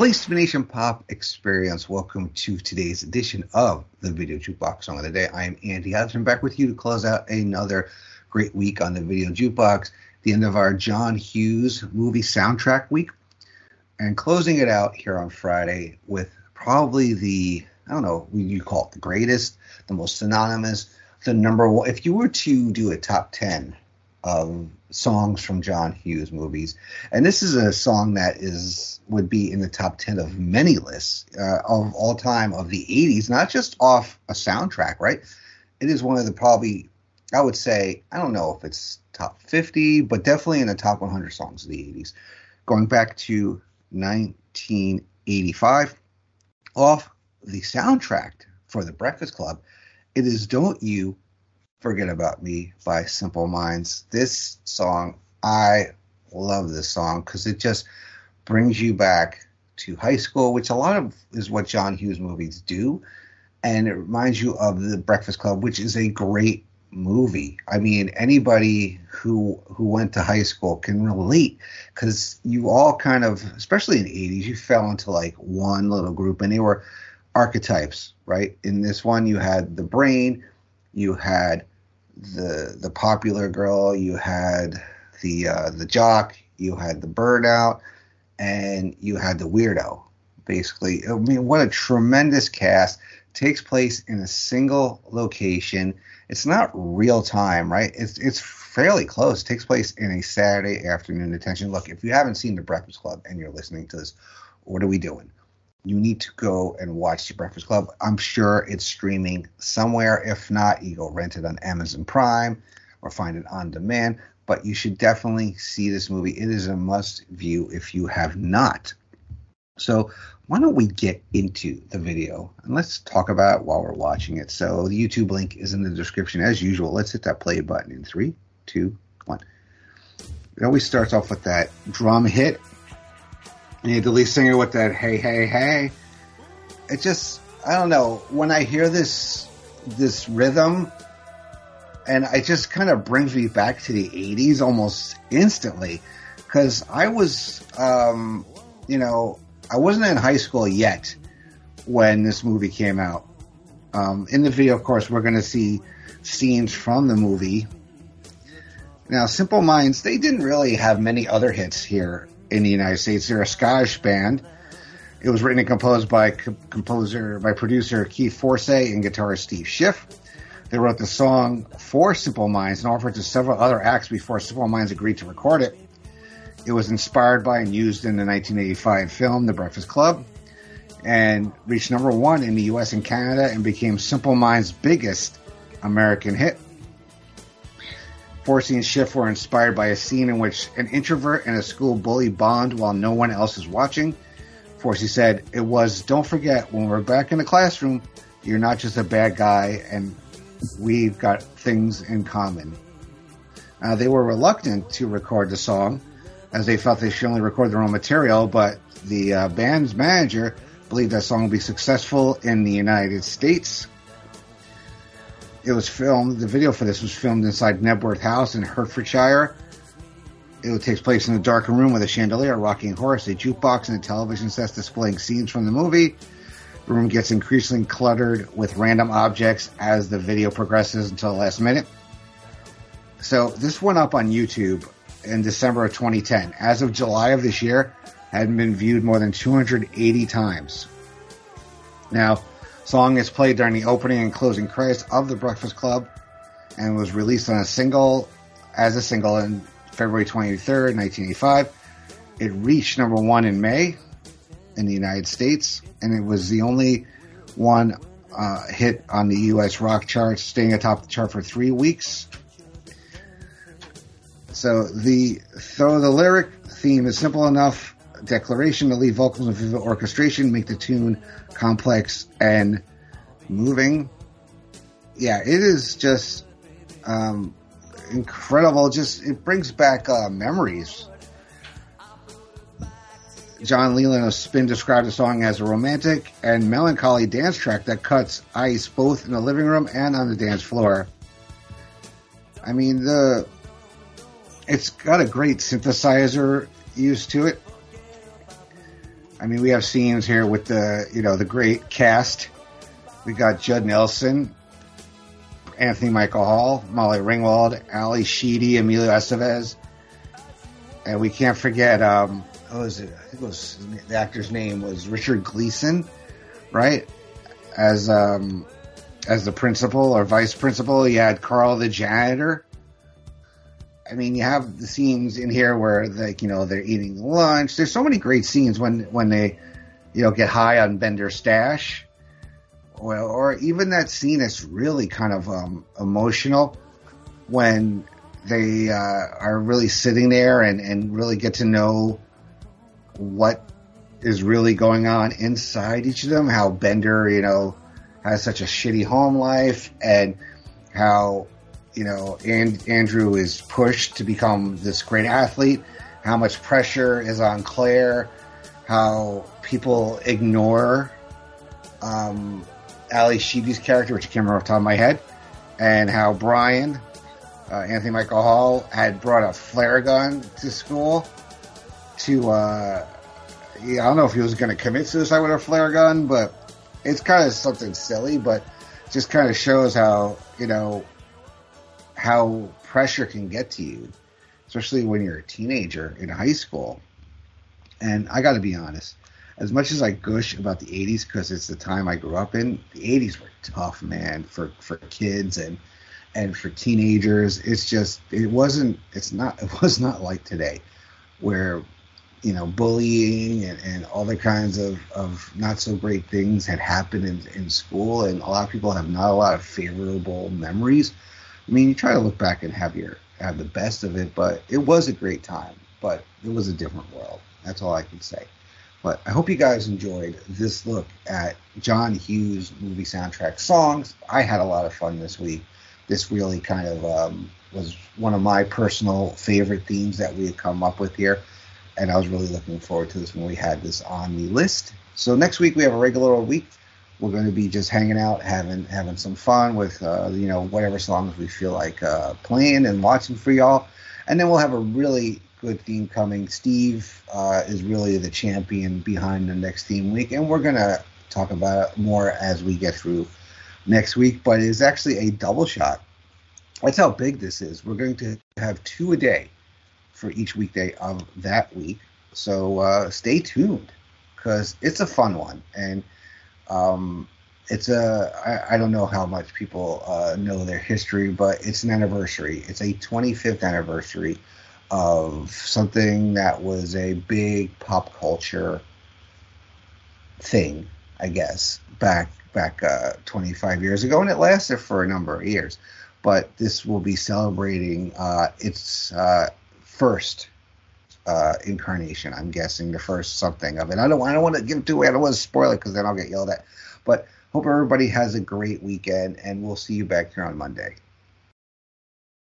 Place Be Pop Experience. Welcome to today's edition of the Video Jukebox Song of the Day. I am Andy Hudson back with you to close out another great week on the Video Jukebox, the end of our John Hughes movie soundtrack week and closing it out here on Friday with probably the I don't know you call it the greatest, the most synonymous, the number one. If you were to do a top ten of songs from John Hughes movies, and this is a song that is would be in the top ten of many lists uh, of all time of the '80s, not just off a soundtrack, right? It is one of the probably I would say I don't know if it's top 50, but definitely in the top 100 songs of the '80s, going back to 1985 off the soundtrack for The Breakfast Club. It is Don't You Forget About Me by Simple Minds. This song, I love this song because it just brings you back to high school, which a lot of is what John Hughes movies do. And it reminds you of The Breakfast Club, which is a great movie. I mean, anybody who who went to high school can relate because you all kind of, especially in the '80s, you fell into like one little group, and they were archetypes, right? In this one, you had the brain, you had the the popular girl, you had the uh, the jock, you had the burnout, and you had the weirdo. Basically, I mean, what a tremendous cast takes place in a single location it's not real time, right? It's it's fairly close. It takes place in a Saturday afternoon detention. Look, if you haven't seen The Breakfast Club and you're listening to this, what are we doing? You need to go and watch The Breakfast Club. I'm sure it's streaming somewhere. If not, you go rent it on Amazon Prime or find it on demand. But you should definitely see this movie. It is a must view if you have not. So why don't we get into the video and let's talk about it while we're watching it. So the YouTube link is in the description as usual. Let's hit that play button in three, two, one. It always starts off with that drum hit. You have the lead singer with that hey, hey, hey. It just, I don't know. When I hear this, this rhythm, and it just kind of brings me back to the 80s almost instantly. Because I was, um, you know, I wasn't in high school yet when this movie came out. Um, in the video, of course, we're going to see scenes from the movie. Now, Simple Minds, they didn't really have many other hits here in the United States. They're a Scottish band. It was written and composed by co- composer, by producer Keith Forsey and guitarist Steve Schiff. They wrote the song for Simple Minds and offered to several other acts before Simple Minds agreed to record it. It was inspired by and used in the 1985 film The Breakfast Club and reached number one in the US and Canada and became Simple Minds' biggest American hit. Forsey and Schiff were inspired by a scene in which an introvert and a school bully bond while no one else is watching. Forsey said, It was, don't forget, when we're back in the classroom, you're not just a bad guy and we've got things in common. Uh, they were reluctant to record the song as they felt they should only record their own material, but the uh, band's manager believed that song would be successful in the United States. It was filmed, the video for this was filmed inside Knebworth House in Hertfordshire. It takes place in a darkened room with a chandelier, a rocking horse, a jukebox, and a television set displaying scenes from the movie. The room gets increasingly cluttered with random objects as the video progresses until the last minute. So this went up on YouTube in December of 2010. As of July of this year, had been viewed more than 280 times. Now, song is played during the opening and closing credits of The Breakfast Club and was released on a single as a single in February 23rd, 1985. It reached number one in May in the United States, and it was the only one uh, hit on the U.S. rock charts, staying atop the chart for three weeks. So the so the lyric theme is simple enough declaration, the lead vocals, and vivid orchestration make the tune complex and moving. Yeah, it is just um, incredible. Just it brings back uh, memories. John Leland of Spin described the song as a romantic and melancholy dance track that cuts ice both in the living room and on the dance floor. I mean, the it's got a great synthesizer used to it. I mean, we have scenes here with the you know the great cast. We got Judd Nelson, Anthony Michael Hall, Molly Ringwald, Ally Sheedy, Emilio Estevez, and we can't forget um, what was it? I think it was the actor's name was Richard Gleason, right? As um, as the principal or vice principal, you had Carl the janitor. I mean, you have the scenes in here where like you know they're eating lunch. There's so many great scenes when when they you know get high on Bender's stash, or, or even that scene that's really kind of um, emotional when they uh, are really sitting there and and really get to know what is really going on inside each of them. How Bender, you know, has such a shitty home life, and how you know and Andrew is pushed to become this great athlete. How much pressure is on Claire? How people ignore um, Ally Sheedy's character, which I can't remember off the top of my head, and how Brian, uh, Anthony Michael Hall, had brought a flare gun to school to uh, I don't know if he was going to commit suicide with a flare gun, but it's kind of something silly, but just kind of shows how you know how pressure can get to you, especially when you're a teenager in high school. And I got to be honest, as much as I gush about the '80s because it's the time I grew up in, the '80s were tough, man, for for kids and and for teenagers. It's just it wasn't. It's not. It was not like today, where you know, bullying and, and all the kinds of, of not so great things had happened in, in school, and a lot of people have not a lot of favorable memories. I mean, you try to look back and have your have the best of it, but it was a great time. But it was a different world. That's all I can say. But I hope you guys enjoyed this look at John Hughes movie soundtrack songs. I had a lot of fun this week. This really kind of um, was one of my personal favorite themes that we had come up with here and I was really looking forward to this when we had this on the list. So next week we have a regular week. We're going to be just hanging out, having having some fun with uh, you know whatever songs we feel like uh, playing and watching for y'all, and then we'll have a really good theme coming. Steve uh, is really the champion behind the next theme week, and we're gonna talk about it more as we get through next week. But it's actually a double shot. That's how big this is. We're going to have two a day for each weekday of that week. So uh, stay tuned because it's a fun one, and um, it's a I, I don't know how much people uh, know their history, but it's an anniversary. It's a 25th anniversary of something that was a big pop culture thing, I guess, back back uh, 25 years ago, and it lasted for a number of years. But this will be celebrating uh, its uh, first uh, incarnation. I'm guessing the first something of it. I don't. I don't want to give it away. I don't want to spoil it because then I'll get yelled at. But hope everybody has a great weekend, and we'll see you back here on Monday.